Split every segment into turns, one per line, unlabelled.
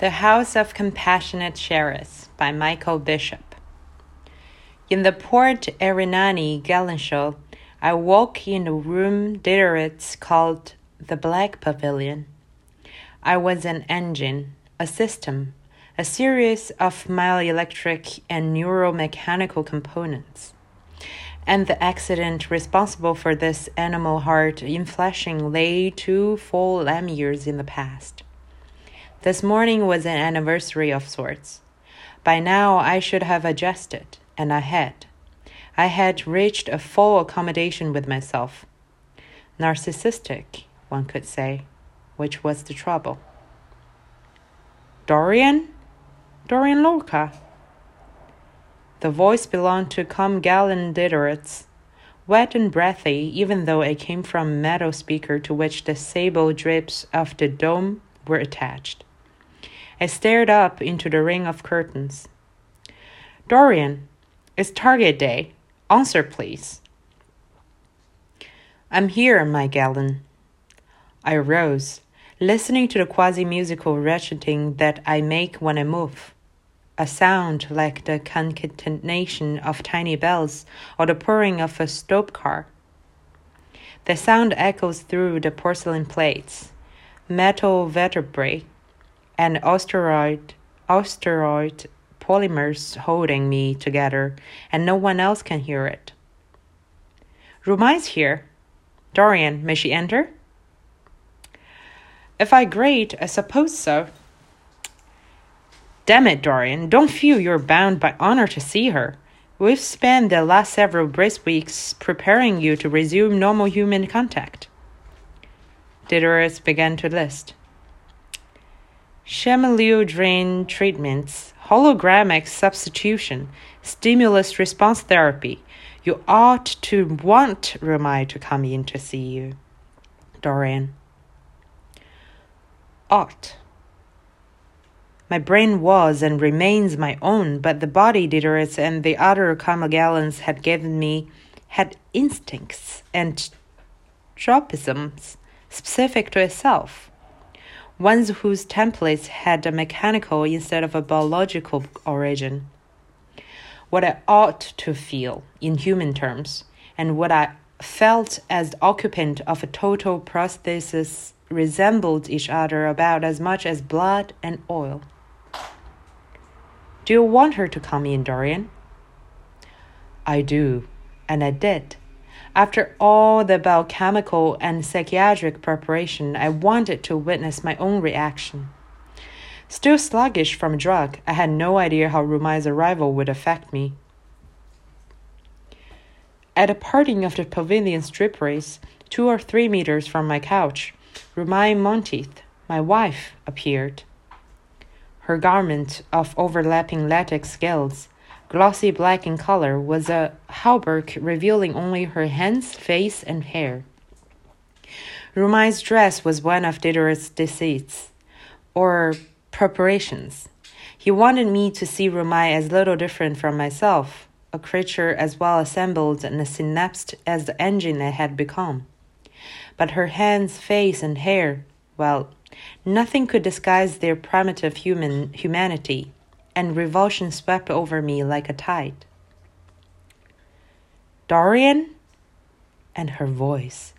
The House of Compassionate Sharers by Michael Bishop. In the Port Iranani Galanshal, I woke in a room Diderits called the Black Pavilion. I was an engine, a system, a series of myoelectric and neuromechanical components. And the accident responsible for this animal heart infleshing lay two full lamb years in the past. This morning was an anniversary of sorts. By now I should have adjusted, and I had. I had reached a full accommodation with myself. Narcissistic, one could say, which was the trouble. Dorian? Dorian Lorca. The voice belonged to Com Gallon wet and breathy, even though it came from a metal speaker to which the sable drips of the dome were attached. I stared up into the ring of curtains. Dorian, it's target day. Answer, please. I'm here, my Gallon. I rose, listening to the quasi musical ratcheting that I make when I move. A sound like the concatenation of tiny bells or the purring of a stove car. The sound echoes through the porcelain plates, metal vertebrae, and asteroid, asteroid polymers holding me together, and no one else can hear it. Rumai's here. Dorian, may she enter? If I grate, I suppose so. Damn it, Dorian, don't feel you're bound by honor to see her. We've spent the last several brisk weeks preparing you to resume normal human contact. Diderot began to list. Shemeldrine treatments, hologramic substitution, stimulus response therapy. You ought to want Rumai to come in to see you. Dorian. Ought. My brain was and remains my own, but the body Diderits and the other Kamagallans had given me had instincts and tropisms specific to itself ones whose templates had a mechanical instead of a biological origin. What I ought to feel in human terms, and what I felt as the occupant of a total prosthesis resembled each other about as much as blood and oil. Do you want her to come in, Dorian? I do, and I did. After all the biochemical and psychiatric preparation, I wanted to witness my own reaction. Still sluggish from drug, I had no idea how Rumai's arrival would affect me. At a parting of the pavilion strip race, two or three meters from my couch, Rumai Monteith, my wife, appeared. Her garment of overlapping latex scales glossy black in color, was a hauberk revealing only her hands, face, and hair. Rumai's dress was one of Diderot's deceits, or preparations. He wanted me to see Rumai as little different from myself, a creature as well assembled and synapsed as the engine I had become. But her hands, face, and hair, well, nothing could disguise their primitive human humanity and revulsion swept over me like a tide. Dorian? And her voice,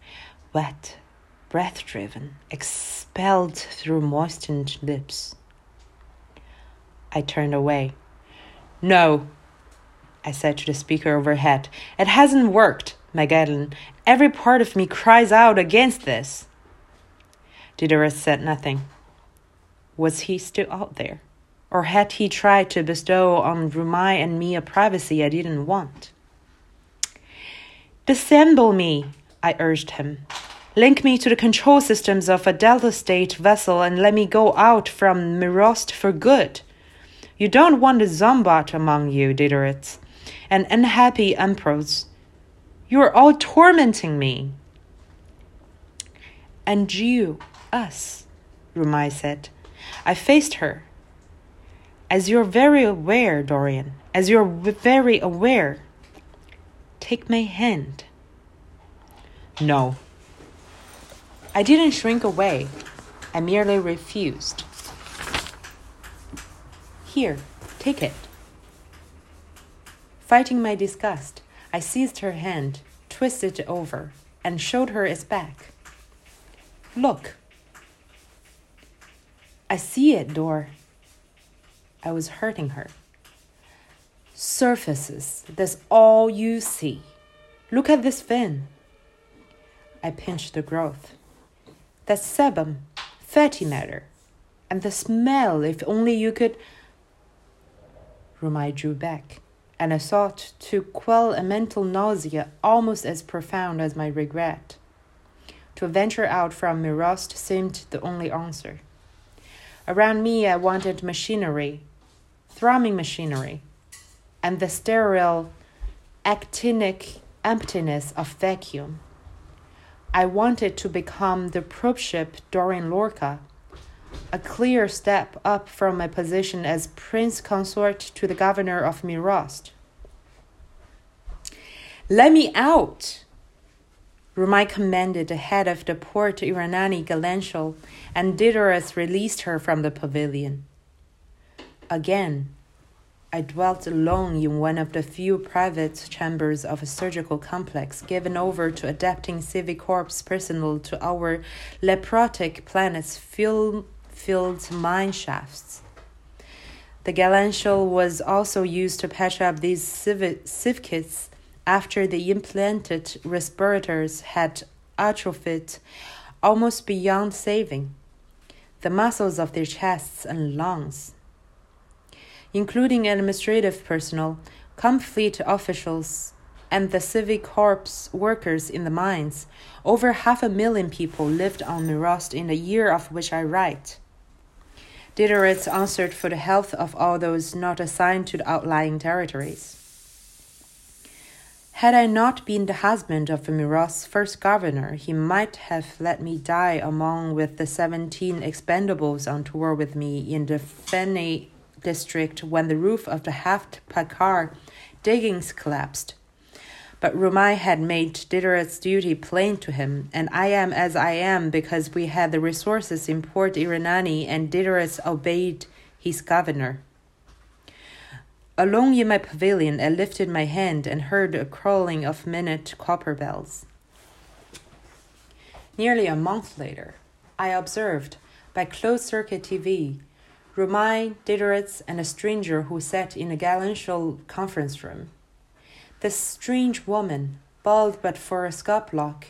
wet, breath driven, expelled through moistened lips. I turned away. No, I said to the speaker overhead. It hasn't worked, Magellan. Every part of me cries out against this. Diderot said nothing. Was he still out there? Or had he tried to bestow on Rumai and me a privacy I didn't want? Dissemble me, I urged him. Link me to the control systems of a Delta State vessel and let me go out from Mirost for good. You don't want a Zombat among you, Diderits, and unhappy emperors. You are all tormenting me. And you, us, Rumai said. I faced her, as you're very aware, Dorian, as you're very aware, take my hand. No. I didn't shrink away. I merely refused. Here, take it. Fighting my disgust, I seized her hand, twisted it over, and showed her its back. Look. I see it, Dor. I was hurting her. Surfaces, that's all you see. Look at this fin. I pinched the growth. That's sebum, fatty matter. And the smell, if only you could. Rumai drew back, and I sought to quell a mental nausea almost as profound as my regret. To venture out from Mirost seemed the only answer. Around me, I wanted machinery, thrumming machinery, and the sterile, actinic emptiness of vacuum. I wanted to become the prop ship Dorian Lorca, a clear step up from my position as prince consort to the governor of Mirost. Let me out! Rumai commanded the head of the Port Iranani Galanshal, and Diderot released her from the pavilion. Again, I dwelt alone in one of the few private chambers of a surgical complex given over to adapting civic corps personnel to our leprotic planet's fuel filled mine shafts. The Galanshal was also used to patch up these civ kits after the implanted respirators had atrophied almost beyond saving. The muscles of their chests and lungs including administrative personnel, fleet officials, and the civic corps workers in the mines. Over half a million people lived on Mirost in the year of which I write. Diderot answered for the health of all those not assigned to the outlying territories. Had I not been the husband of Mirost's first governor, he might have let me die among with the seventeen expendables on tour with me in the Feni district when the roof of the Haft Paykar diggings collapsed. But Rumai had made Diderot's duty plain to him, and I am as I am because we had the resources in Port Iranani and Diderot obeyed his governor. Alone in my pavilion, I lifted my hand and heard a crawling of minute copper bells. Nearly a month later, I observed, by closed circuit TV, Rumai, Diderot, and a stranger who sat in a Galanshal conference room. This strange woman, bald but for a scalp lock,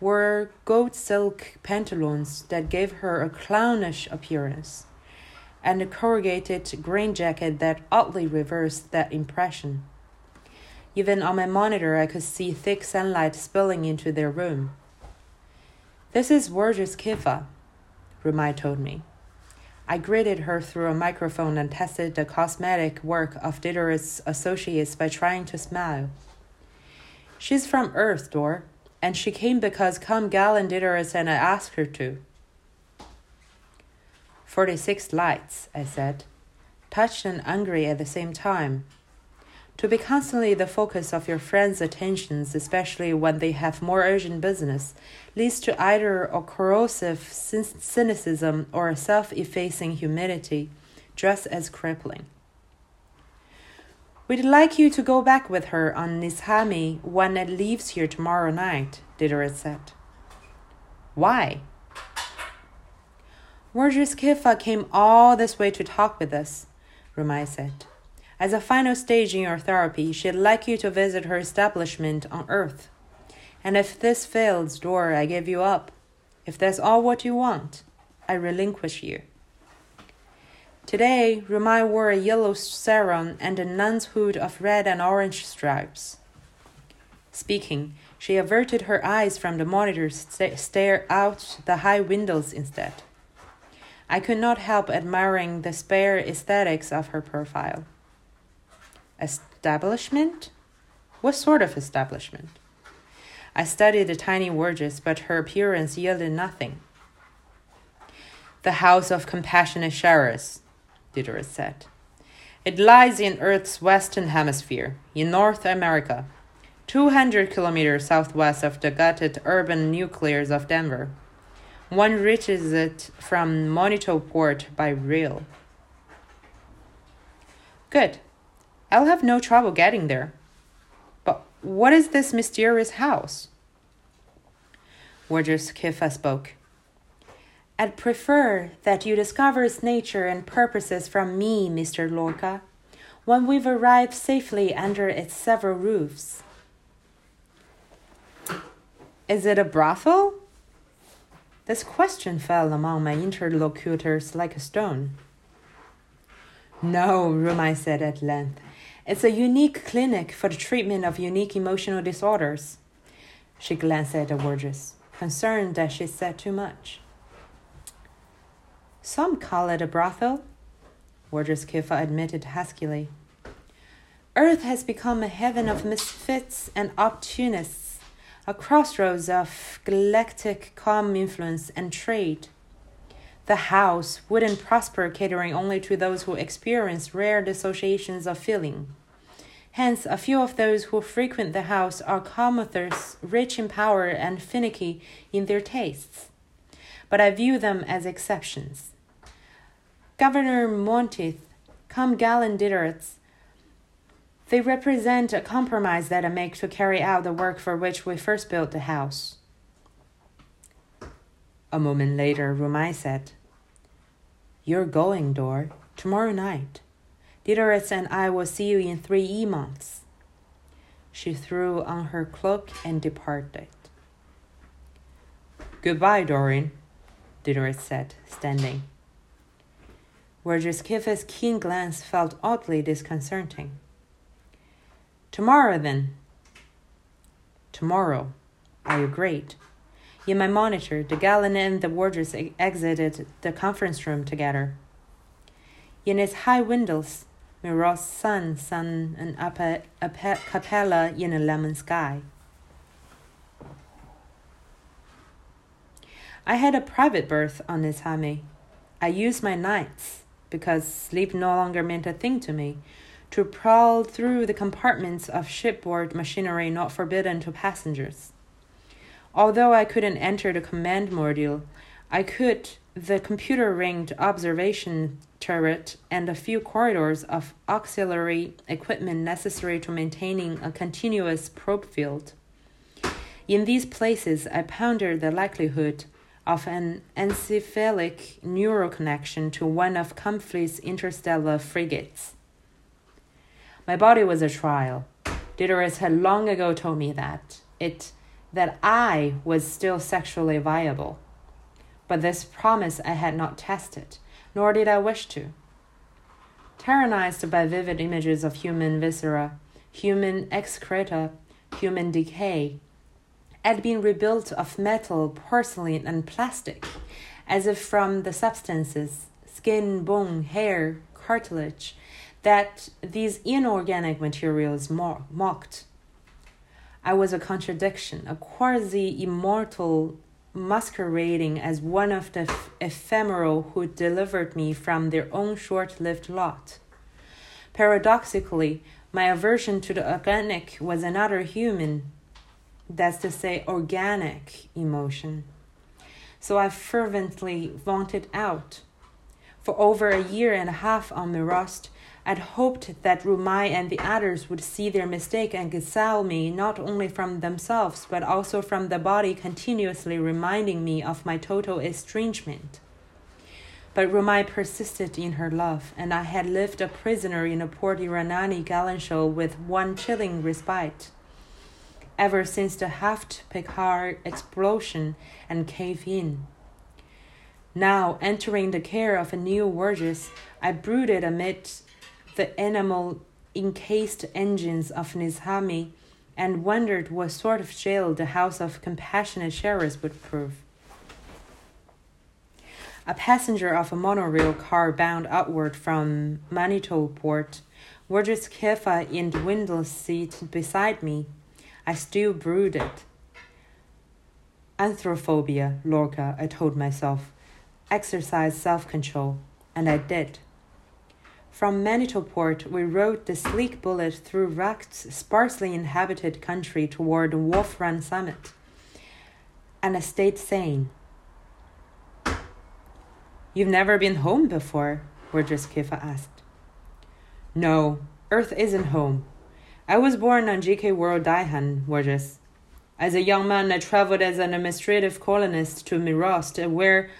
wore gold silk pantaloons that gave her a clownish appearance, and a corrugated green jacket that oddly reversed that impression. Even on my monitor, I could see thick sunlight spilling into their room. This is Wardress Kiffa, Rumai told me. I greeted her through a microphone and tested the cosmetic work of Diderot's associates by trying to smile. She's from Earth, Dor, and she came because come Gal and Diderot and I asked her to. Forty six lights, I said, touched and angry at the same time. To be constantly the focus of your friends' attentions, especially when they have more urgent business, leads to either a corrosive cynicism or a self effacing humility, just as crippling. We'd like you to go back with her on Nizami when it leaves here tomorrow night, Diderot said. Why? Wardress Kiffa came all this way to talk with us, Rumai said. As a final stage in your therapy, she'd like you to visit her establishment on Earth. And if this fails, Dora, I give you up. If that's all what you want, I relinquish you. Today, Rumai wore a yellow sarong and a nun's hood of red and orange stripes. Speaking, she averted her eyes from the monitors, st- stare out the high windows instead. I could not help admiring the spare aesthetics of her profile. Establishment? What sort of establishment? I studied the tiny words, but her appearance yielded nothing. The House of Compassionate Sharers, Diderot said. It lies in Earth's western hemisphere, in North America, 200 kilometers southwest of the gutted urban nucleus of Denver. One reaches it from Manitou Port by rail. Good. I'll have no trouble getting there. But what is this mysterious house? Wardress Kiffa spoke. I'd prefer that you discover its nature and purposes from me, Mr. Lorca, when we've arrived safely under its several roofs. Is it a brothel? This question fell among my interlocutors like a stone. No, Rumai said at length. It's a unique clinic for the treatment of unique emotional disorders. She glanced at the wardress, concerned that she said too much. Some call it a brothel, Wardress Kiffa admitted huskily. Earth has become a heaven of misfits and opportunists, a crossroads of galactic calm influence and trade. The house wouldn't prosper catering only to those who experience rare dissociations of feeling. Hence, a few of those who frequent the house are commothers, rich in power and finicky in their tastes. But I view them as exceptions. Governor Monteith, come Galen Diderits. They represent a compromise that I make to carry out the work for which we first built the house. A moment later, Rumai said, You're going, Dor, tomorrow night. Diderits and I will see you in three e months. She threw on her cloak and departed. Goodbye, Dorian, Diderits said, standing. Kiffa's keen glance felt oddly disconcerting. Tomorrow, then. Tomorrow. I agreed. In my monitor, the Galen and the wardress exited the conference room together. In its high windows, Miro's sun sun an upper, a capella in a lemon sky. I had a private berth on this Nizami. I used my nights because sleep no longer meant a thing to me, to prowl through the compartments of shipboard machinery not forbidden to passengers. Although I couldn't enter the command module, I could the computer ringed observation turret and a few corridors of auxiliary equipment necessary to maintaining a continuous probe field. In these places, I pondered the likelihood of an encephalic neural connection to one of Comfrey's interstellar frigates. My body was a trial. Diderits had long ago told me that it that I was still sexually viable. But this promise I had not tested, nor did I wish to. Tyrannized by vivid images of human viscera, human excreta, human decay, had been rebuilt of metal, porcelain, and plastic, as if from the substances skin, bone, hair, cartilage that these inorganic materials mocked. I was a contradiction, a quasi immortal masquerading as one of the ephemeral who delivered me from their own short lived lot. Paradoxically, my aversion to the organic was another human that's to say, organic emotion. So I fervently wanted out. For over a year and a half on the Mirost, I'd hoped that Rumai and the others would see their mistake and exile me not only from themselves, but also from the body continuously reminding me of my total estrangement. But Rumai persisted in her love, and I had lived a prisoner in a Port Iranani Galanshal with one chilling respite ever since the Haft Pakar explosion and cave in. Now, entering the care of a new Wardress, I brooded amid the animal encased engines of Nizami and wondered what sort of jail the house of compassionate sharers would prove. A passenger of a monorail car bound outward from Manitou Port, Wardress Kefa in the window seat beside me, I still brooded. Anthrophobia, Lorca, I told myself. Exercise self control, and I did. From Manitou Port, we rode the sleek bullet through rugged, sparsely inhabited country toward Wolf Run summit. And I stayed sane. You've never been home before? Wardress Kiffa asked. No, Earth isn't home. I was born on GK World Daihan, Wardress. As a young man, I traveled as an administrative colonist to Mirost, where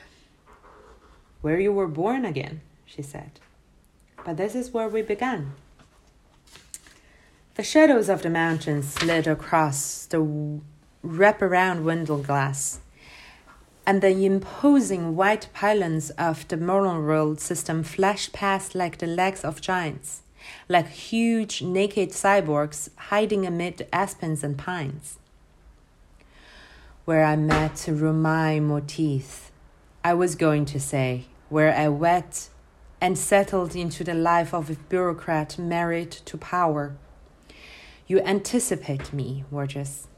where you were born again, she said. But this is where we began. The shadows of the mountains slid across the wraparound window glass, and the imposing white pylons of the Road system flashed past like the legs of giants, like huge naked cyborgs hiding amid aspens and pines. Where I met Rumai Monteith, I was going to say, where I wet and settled into the life of a bureaucrat married to power you anticipate me, Wardress.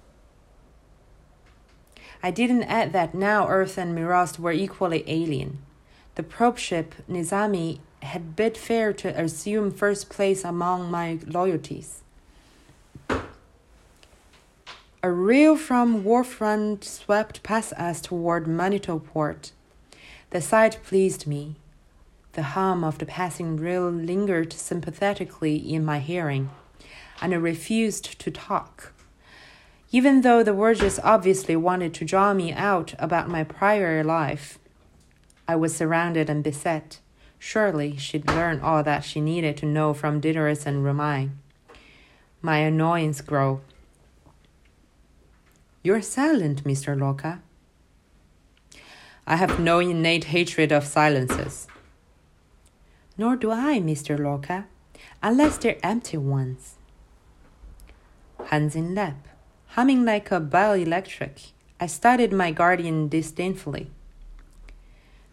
I didn't add that now Earth and Mirost were equally alien. The probe ship Nizami had bid fair to assume first place among my loyalties. A reel from warfront swept past us toward Manitou port. The sight pleased me. The hum of the passing reel lingered sympathetically in my hearing and I refused to talk. Even though the Wardress obviously wanted to draw me out about my prior life, I was surrounded and beset. Surely she'd learn all that she needed to know from Diderot and Romain. My annoyance grew. You're silent, Mr. Lorca. I have no innate hatred of silences. Nor do I, Mr. Lorca, unless they're empty ones hands in lap. Humming like a bioelectric, I studied my guardian disdainfully.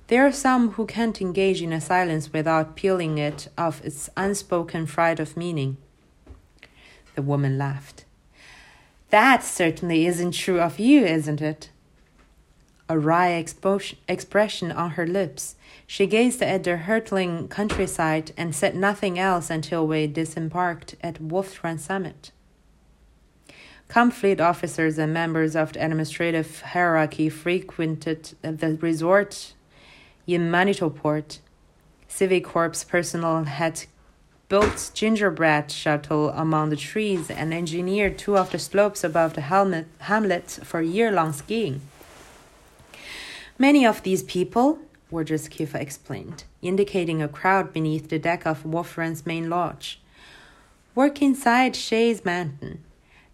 There are some who can't engage in a silence without peeling it of its unspoken fright of meaning. The woman laughed. That certainly isn't true of you, isn't it? A wry expression on her lips, she gazed at the hurtling countryside and said nothing else until we disembarked at Wolf Run Summit. Fleet officers and members of the administrative hierarchy frequented the resort in Manitou Port. Civic Corps personnel had built gingerbread shuttle among the trees and engineered two of the slopes above the hamlet for year-long skiing. Many of these people, Wardress Kiffa explained, indicating a crowd beneath the deck of Wolf Run's main lodge, work inside Cheyenne Mountain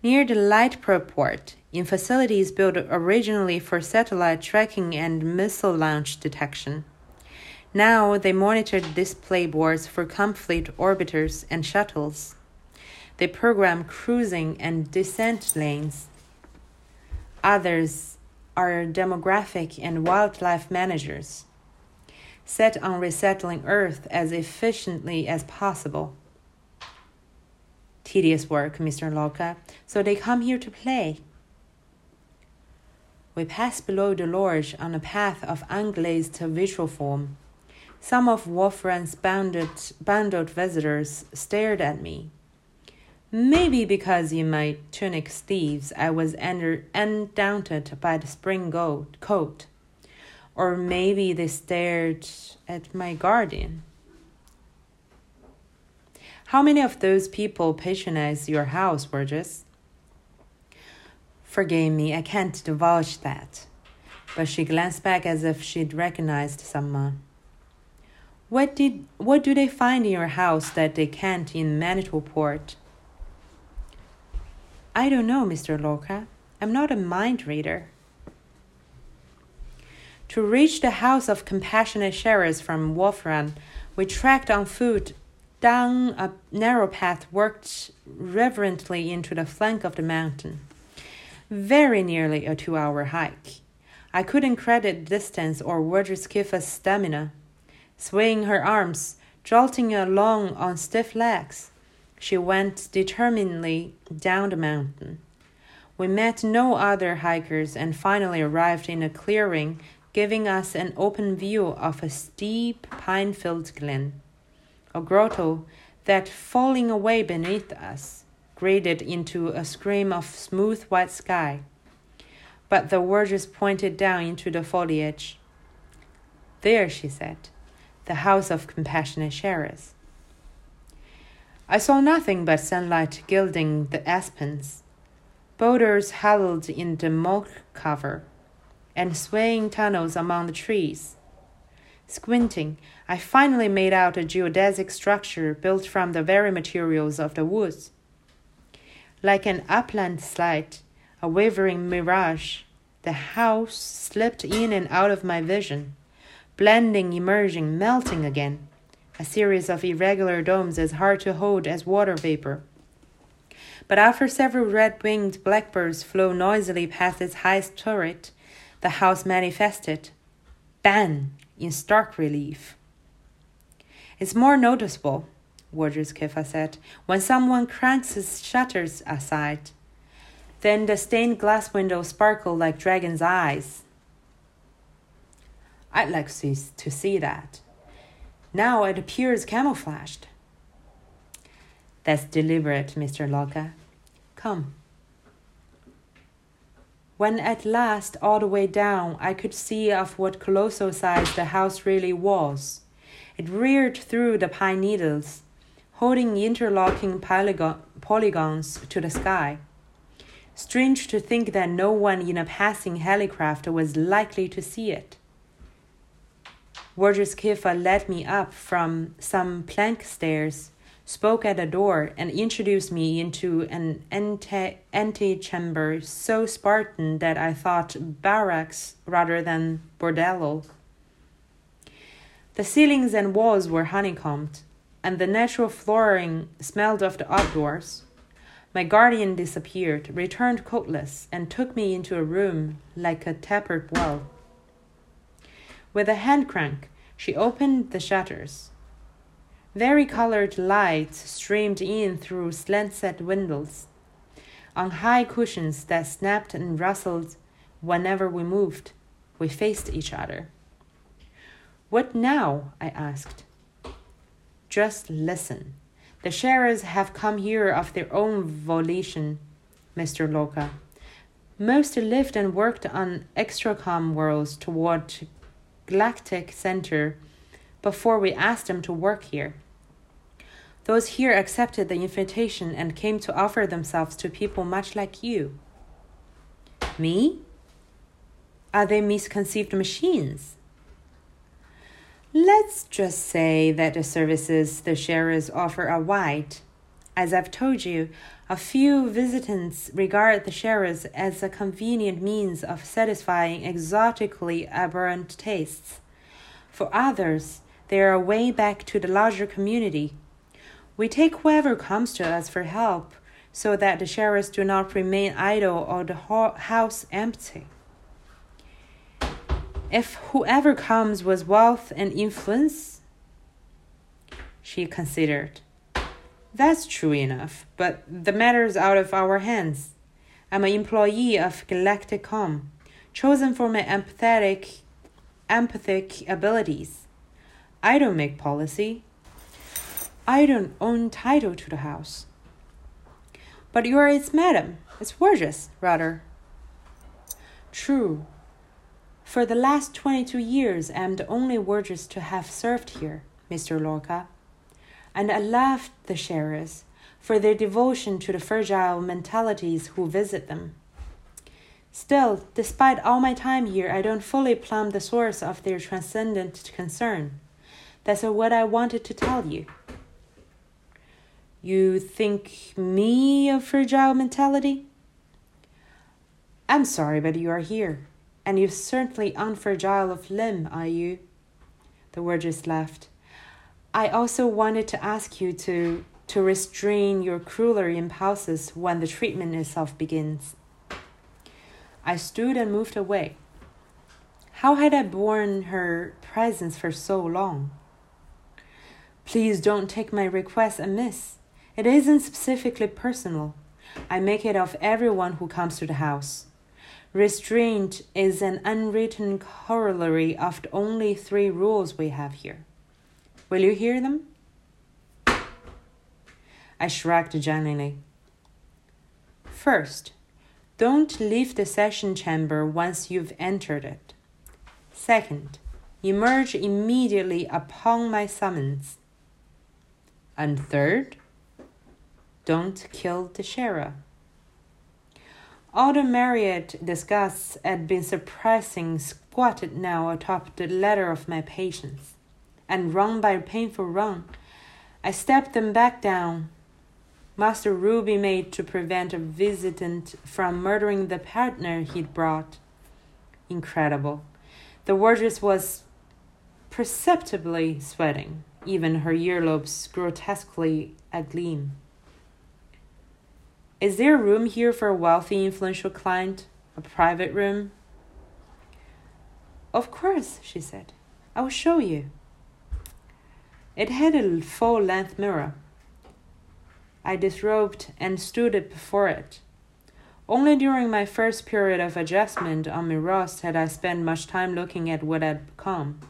near the light port in facilities built originally for satellite tracking and missile launch detection. Now they monitor display boards for complete orbiters and shuttles. They program cruising and descent lanes. Others are demographic and wildlife managers, set on resettling Earth as efficiently as possible tedious work, Mr. Lorca, so they come here to play. We passed below the lodge on a path of unglazed visual form. Some of Wolf Run's bundled, bundled visitors stared at me. Maybe because in my tunic sleeves I was under, undaunted by the spring gold coat. Or maybe they stared at my guardian. How many of those people patronize your house, Burgess? Forgive me, I can't divulge that. But she glanced back as if she'd recognized someone. What did what do they find in your house that they can't in Manitou Port? I don't know, Mr. Lorca. I'm not a mind reader. To reach the house of compassionate sharers from Wolf Run, we tracked on foot down a narrow path worked reverently into the flank of the mountain. Very nearly a two hour hike. I couldn't credit distance or Wardress Kiffa's stamina. Swaying her arms, jolting along on stiff legs, she went determinedly down the mountain. We met no other hikers and finally arrived in a clearing giving us an open view of a steep pine filled glen a grotto that, falling away beneath us, graded into a scream of smooth white sky. But the Wardress pointed down into the foliage. There, she said, the house of compassionate sharers. I saw nothing but sunlight gilding the aspens, boulders huddled in the mock cover, and swaying tunnels among the trees. Squinting, I finally made out a geodesic structure built from the very materials of the woods. Like an upland slide, a wavering mirage, the house slipped in and out of my vision, blending, emerging, melting again a series of irregular domes as hard to hold as water vapor. But after several red winged blackbirds flew noisily past its highest turret, the house manifested, bang, in stark relief. It's more noticeable, Wardress Kiffa said, when someone cranks his shutters aside. Then the stained glass windows sparkle like dragon's eyes. I'd like to see that, now it appears camouflaged. That's deliberate, Mr. Locke. Come. When at last, all the way down, I could see of what colossal size the house really was, it reared through the pine needles, holding interlocking polygon- polygons to the sky. Strange to think that no one in a passing helicraft was likely to see it. Wardress Kiffa led me up from some plank stairs, spoke at a door, and introduced me into an ante- antechamber so Spartan that I thought barracks rather than bordello. The ceilings and walls were honeycombed, and the natural flooring smelled of the outdoors. My guardian disappeared, returned coatless, and took me into a room like a tapered well. With a hand crank, she opened the shutters. Vari-colored lights streamed in through slant-set windows. On high cushions that snapped and rustled whenever we moved, we faced each other. What now? I asked. Just listen. The sharers have come here of their own volition, Mr. Locke. Most lived and worked on extracom worlds toward Galactic Center before we asked them to work here. Those here accepted the invitation and came to offer themselves to people much like you. Me? Are they misconceived machines? Let's just say that the services the sharers offer are wide. As I've told you, a few visitants regard the sharers as a convenient means of satisfying exotically aberrant tastes. For others, they are a way back to the larger community. We take whoever comes to us for help so that the sharers do not remain idle or the house empty. If whoever comes was wealth and influence, she considered. That's true enough, but the matter's out of our hands. I'm an employee of Galacticom, chosen for my empathetic, empathic abilities. I don't make policy. I don't own title to the house. But you are its madam, its Wardress, rather. True. For the last twenty two years, I am the only Wardress to have served here, Mr. Lorca and I love the sharers for their devotion to the fragile mentalities who visit them. Still, despite all my time here, I don't fully plumb the source of their transcendent concern. That's what I wanted to tell you. You think me a fragile mentality? I'm sorry, but you are here, and you're certainly unfragile of limb, are you? The Wardress laughed. I also wanted to ask you to, to restrain your crueler impulses when the treatment itself begins. I stood and moved away. How had I borne her presence for so long? Please don't take my request amiss. It isn't specifically personal. I make it of everyone who comes to the house. Restraint is an unwritten corollary of the only three rules we have here. Will you hear them? I shrugged gently. First, don't leave the session chamber once you've entered it. Second, emerge immediately upon my summons. And third, Don't kill. All the myriad disgusts had been suppressing squatted now atop the ladder of my patience, and rung by a painful run, I stepped them back down. Master Ruby made to prevent a visitant from murdering the partner he'd brought. Incredible. The wardress was perceptibly sweating, even her earlobes grotesquely agleam. Is there a room here for a wealthy, influential client? A private room? Of course, she said. I will show you. It had a full length mirror. I disrobed and stood before it. Only during my first period of adjustment on Mirost had I spent much time looking at what I'd become.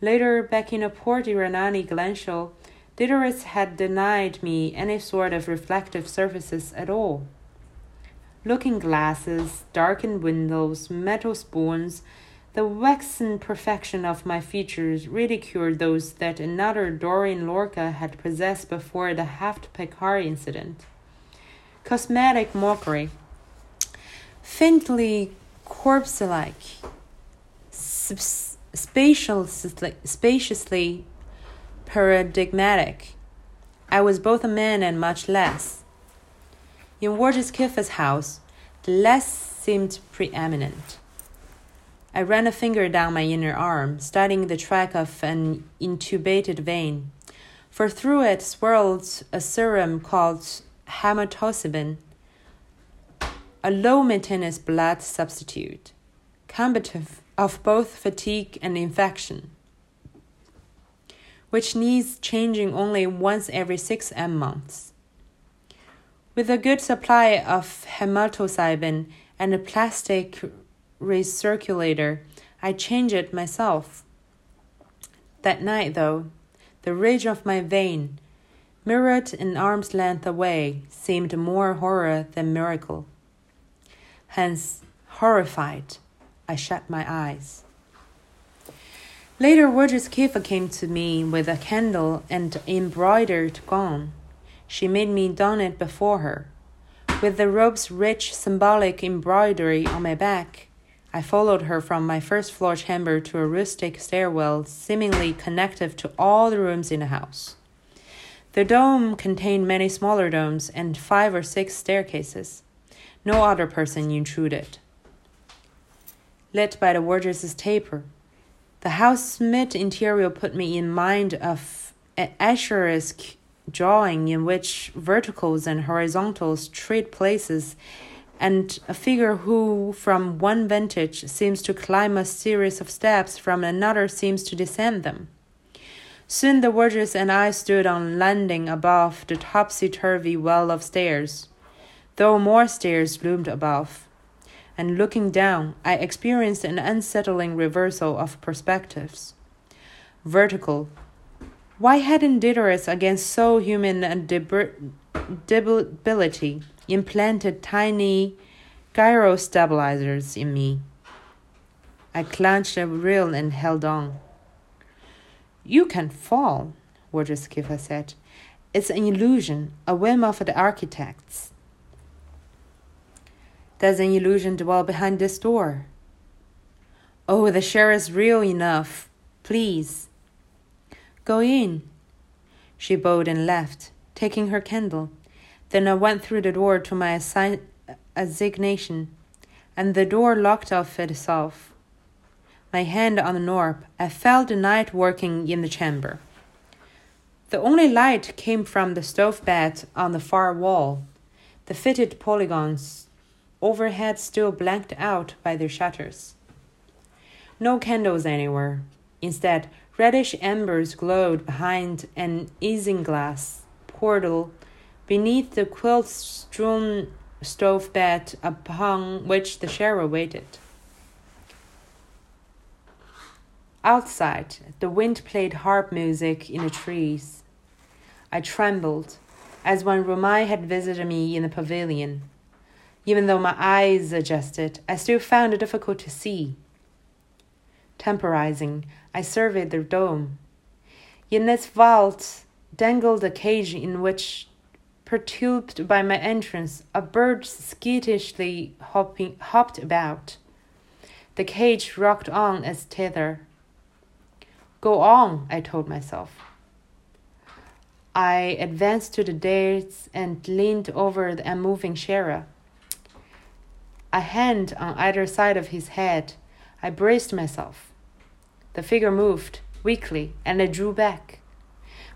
Later, back in a Port Iranani glacial, Diderot had denied me any sort of reflective surfaces at all. Looking glasses, darkened windows, metal spoons, the waxen perfection of my features ridiculed those that another Dorian Lorca had possessed before the Haft Pakar incident. Cosmetic mockery, faintly corpse like, spaciously, spaciously paradigmatic. I was both a man and much less. In Wardress Kiffa's house, the less seemed preeminent. I ran a finger down my inner arm, studying the track of an intubated vein, for through it swirled a serum called hematocybin, a low maintenance blood substitute, combative of both fatigue and infection, which needs changing only once every six M months. With a good supply of hematocybin and a plastic recirculator. I change it myself. That night, though, the ridge of my vein, mirrored an arm's length away, seemed more horror than miracle. Hence, horrified, I shut my eyes. Later, Wardress Kiffa came to me with a candle and embroidered gown. She made me don it before her. With the robe's rich symbolic embroidery on my back, I followed her from my first floor chamber to a rustic stairwell seemingly connected to all the rooms in the house. The dome contained many smaller domes and five or six staircases. No other person intruded. Lit by the wardress's taper, the house mid interior put me in mind of an Escherist drawing in which verticals and horizontals trade places and a figure who, from one vantage, seems to climb a series of steps, from another seems to descend them. Soon the wardress and I stood on landing above the topsy turvy well of stairs, though more stairs loomed above. And looking down, I experienced an unsettling reversal of perspectives. Vertical. Why hadn't Diderot, against so human a debility, implanted tiny gyro stabilizers in me. I clenched a reel and held on. You can fall, Kiffa said. It's an illusion, a whim of the architects. Does an illusion dwell behind this door? Oh, the sharer's real enough. Please. Go in. She bowed and left, taking her candle. Then I went through the door to my assign- assignation, and the door locked of itself. My hand on the knob, I felt the night working in the chamber. The only light came from the stove bed on the far wall, the fitted polygons overhead still blanked out by their shutters. No candles anywhere. Instead, reddish embers glowed behind an isinglass portal beneath the quilt strewn stove bed upon which the sharer waited. Outside, the wind played harp music in the trees. I trembled as when Romai had visited me in the pavilion. Even though my eyes adjusted, I still found it difficult to see. Temporizing, I surveyed the dome. In its vault dangled a cage in which perturbed by my entrance, a bird skittishly hopping, hopped about. The cage rocked on its tether. Go on, I told myself. I advanced to the dais and leaned over the unmoving Sharer. A hand on either side of his head, I braced myself. The figure moved weakly, and I drew back.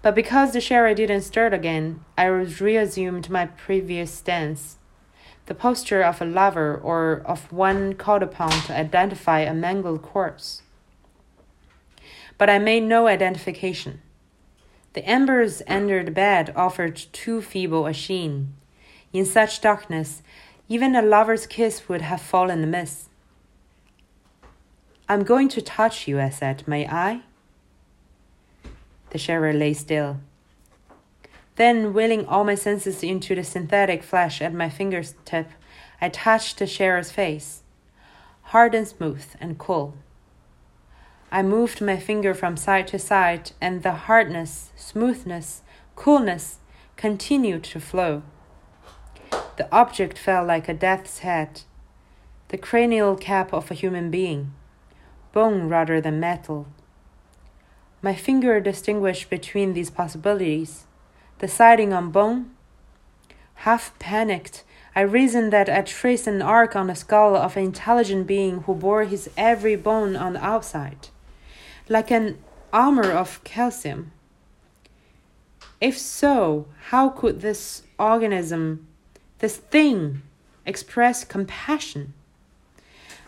But because the Sharer didn't stir again, I reassumed my previous stance the posture of a lover or of one called upon to identify a mangled corpse. But I made no identification. The embers under the bed offered too feeble a sheen. In such darkness, even a lover's kiss would have fallen amiss. I'm going to touch you, I said. May I? The sharer lay still. Then, willing all my senses into the synthetic flesh at my fingertip, I touched the sharer's face, hard and smooth and cool. I moved my finger from side to side, and the hardness, smoothness, coolness continued to flow. The object fell like a death's head, the cranial cap of a human being, bone rather than metal. My finger distinguished between these possibilities deciding on bone. Half panicked, I reasoned that I traced an arc on the skull of an intelligent being who bore his every bone on the outside, like an armor of calcium. If so, how could this organism, this thing, express compassion?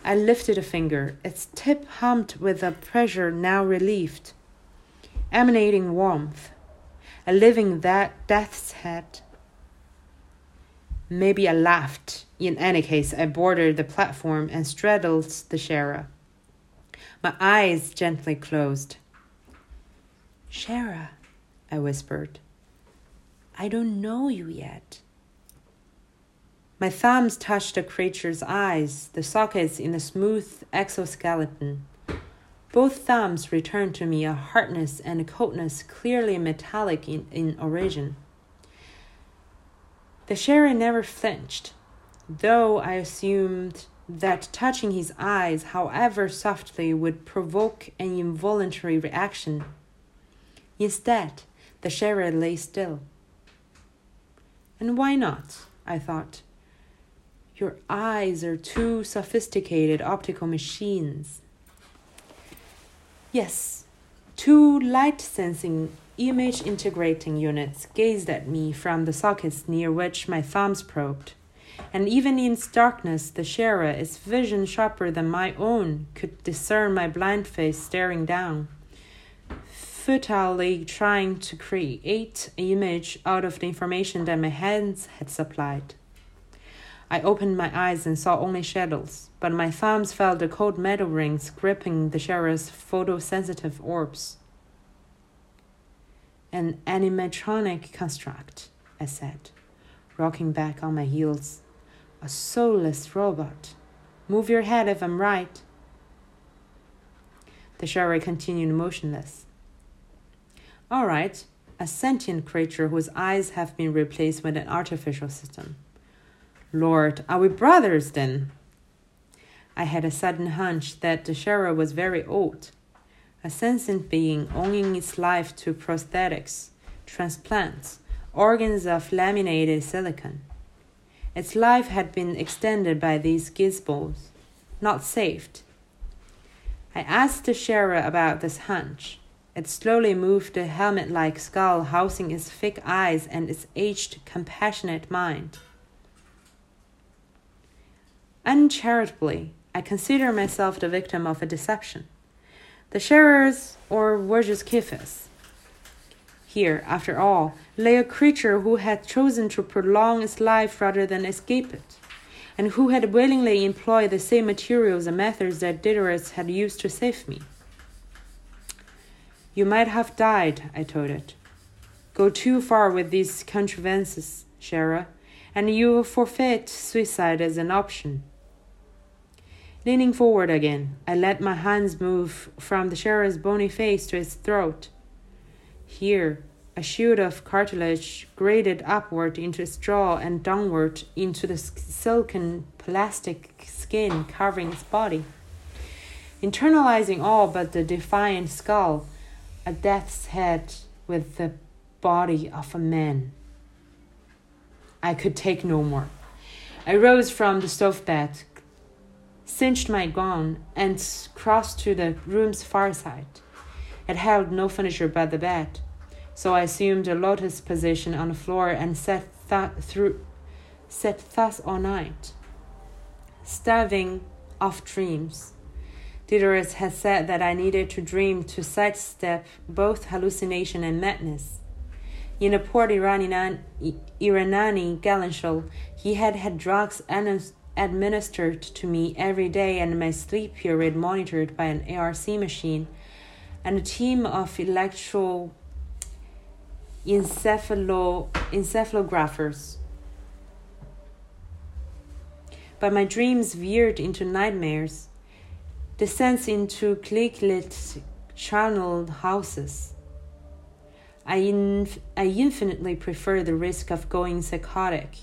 I lifted a finger, its tip hummed with a pressure now relieved, emanating warmth a living that death's head. Maybe I laughed. In any case, I boarded the platform and straddled the Sharer. My eyes gently closed. Sharer, I whispered, I don't know you yet. My thumbs touched the creature's eyes, the sockets in the smooth exoskeleton. Both thumbs returned to me a hardness and a coldness clearly metallic in, in origin. The Sharer never flinched, though I assumed that touching his eyes, however softly, would provoke an involuntary reaction. Instead, the Sharer lay still. And why not? I thought. Your eyes are two sophisticated optical machines. Yes, two light sensing image integrating units gazed at me from the sockets near which my thumbs probed. And even in darkness, the Sharer, its vision sharper than my own, could discern my blind face staring down, futilely trying to create an image out of the information that my hands had supplied. I opened my eyes and saw only shadows, but my thumbs felt the cold metal rings gripping the Sharer's photosensitive orbs. An animatronic construct, I said, rocking back on my heels. A soulless robot. Move your head if I'm right. The Sharer continued motionless. All right, a sentient creature whose eyes have been replaced with an artificial system. Lord, are we brothers then? I had a sudden hunch that the Sharer was very old, a sentient being owing its life to prosthetics, transplants, organs of laminated silicon. Its life had been extended by these gizmos, not saved. I asked the Sharer about this hunch. It slowly moved the helmet like skull housing its thick eyes and its aged, compassionate mind. Uncharitably, I consider myself the victim of a deception. The Sharer's, or were. Here, after all, lay a creature who had chosen to prolong its life rather than escape it, and who had willingly employed the same materials and methods that Diderot had used to save me. You might have died, I told it. Go too far with these contrivances, Sharer, and you will forfeit suicide as an option. Leaning forward again, I let my hands move from the Sharer's bony face to his throat. Here, a shield of cartilage graded upward into its jaw and downward into the silken plastic skin covering his body. Internalizing all but the defiant skull, a death's head with the body of a man. I could take no more. I rose from the stove bed, cinched my gown, and crossed to the room's far side. It held no furniture but the bed, so I assumed a lotus position on the floor and sat, th- through, sat thus all night, starving of dreams. Diderot had said that I needed to dream to sidestep both hallucination and madness. In the Port Iranani, Iranani Galanshal, he had had drugs administered to me every day and my sleep period monitored by an ARC machine and a team of electro encephalo, encephalographers. But my dreams veered into nightmares, descents into clicklit channeled houses I, inf- I infinitely prefer the risk of going psychotic.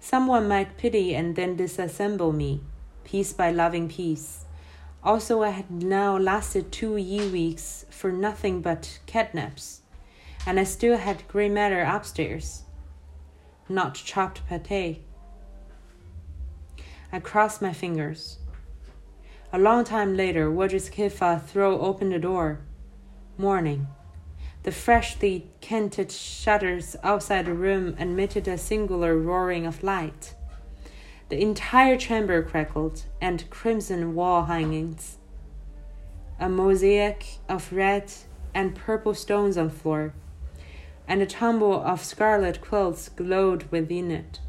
Someone might pity and then disassemble me, piece by loving piece. Also, I had now lasted two ye weeks for nothing but catnaps, and I still had grey matter upstairs, not chopped pate. I crossed my fingers. A long time later, Wardress threw open the door morning. The freshly tinted shutters outside the room emitted a singular roaring of light. The entire chamber crackled, and crimson wall hangings, a mosaic of red and purple stones on floor, and a tumble of scarlet quilts glowed within it.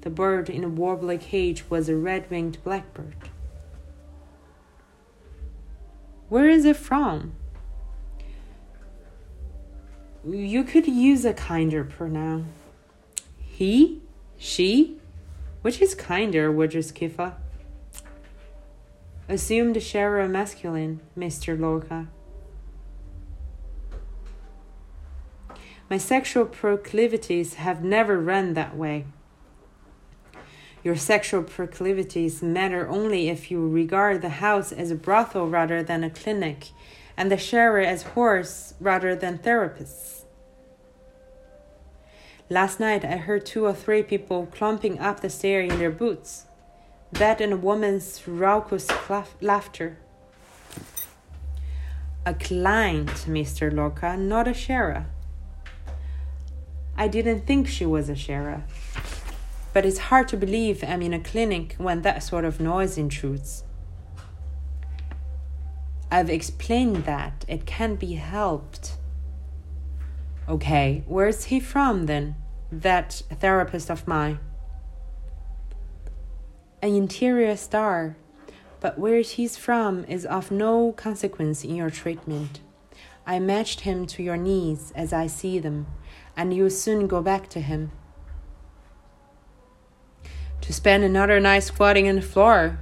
The bird in a warbler cage was a red winged blackbird. Where is it from? You could use a kinder pronoun. He, she, which is kinder, Wardress Kiffa? Assume the sharer masculine, Mr. Lorca. My sexual proclivities have never run that way. Your sexual proclivities matter only if you regard the house as a brothel rather than a clinic and the sharer as horse rather than therapists. Last night I heard two or three people clumping up the stair in their boots, that and a woman's raucous laughter. A client, Mr. Lorca, not a sharer. I didn't think she was a sharer. But it's hard to believe I'm in a clinic when that sort of noise intrudes. I've explained that it can't be helped. Okay, where's he from then? That therapist of mine. An interior star, but where he's from is of no consequence in your treatment. I matched him to your needs as I see them, and you'll soon go back to him. To spend another night squatting on the floor,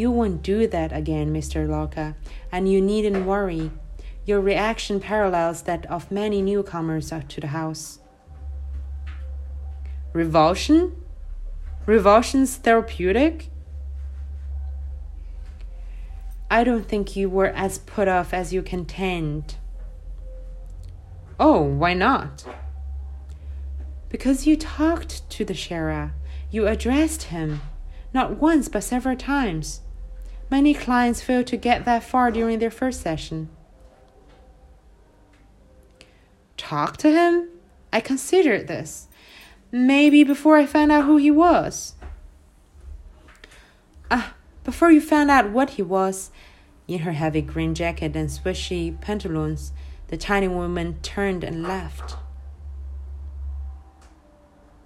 you won't do that again, Mr. Lorca, and you needn't worry. Your reaction parallels that of many newcomers to the house. Revulsion? Revulsion's therapeutic? I don't think you were as put off as you contend. Oh, why not? Because you talked to the sharer. You addressed him not once but several times. Many clients fail to get that far during their first session. Talk to him? I considered this. Maybe before I found out who he was. Ah, before you found out what he was, in her heavy green jacket and swishy pantaloons, the tiny woman turned and left.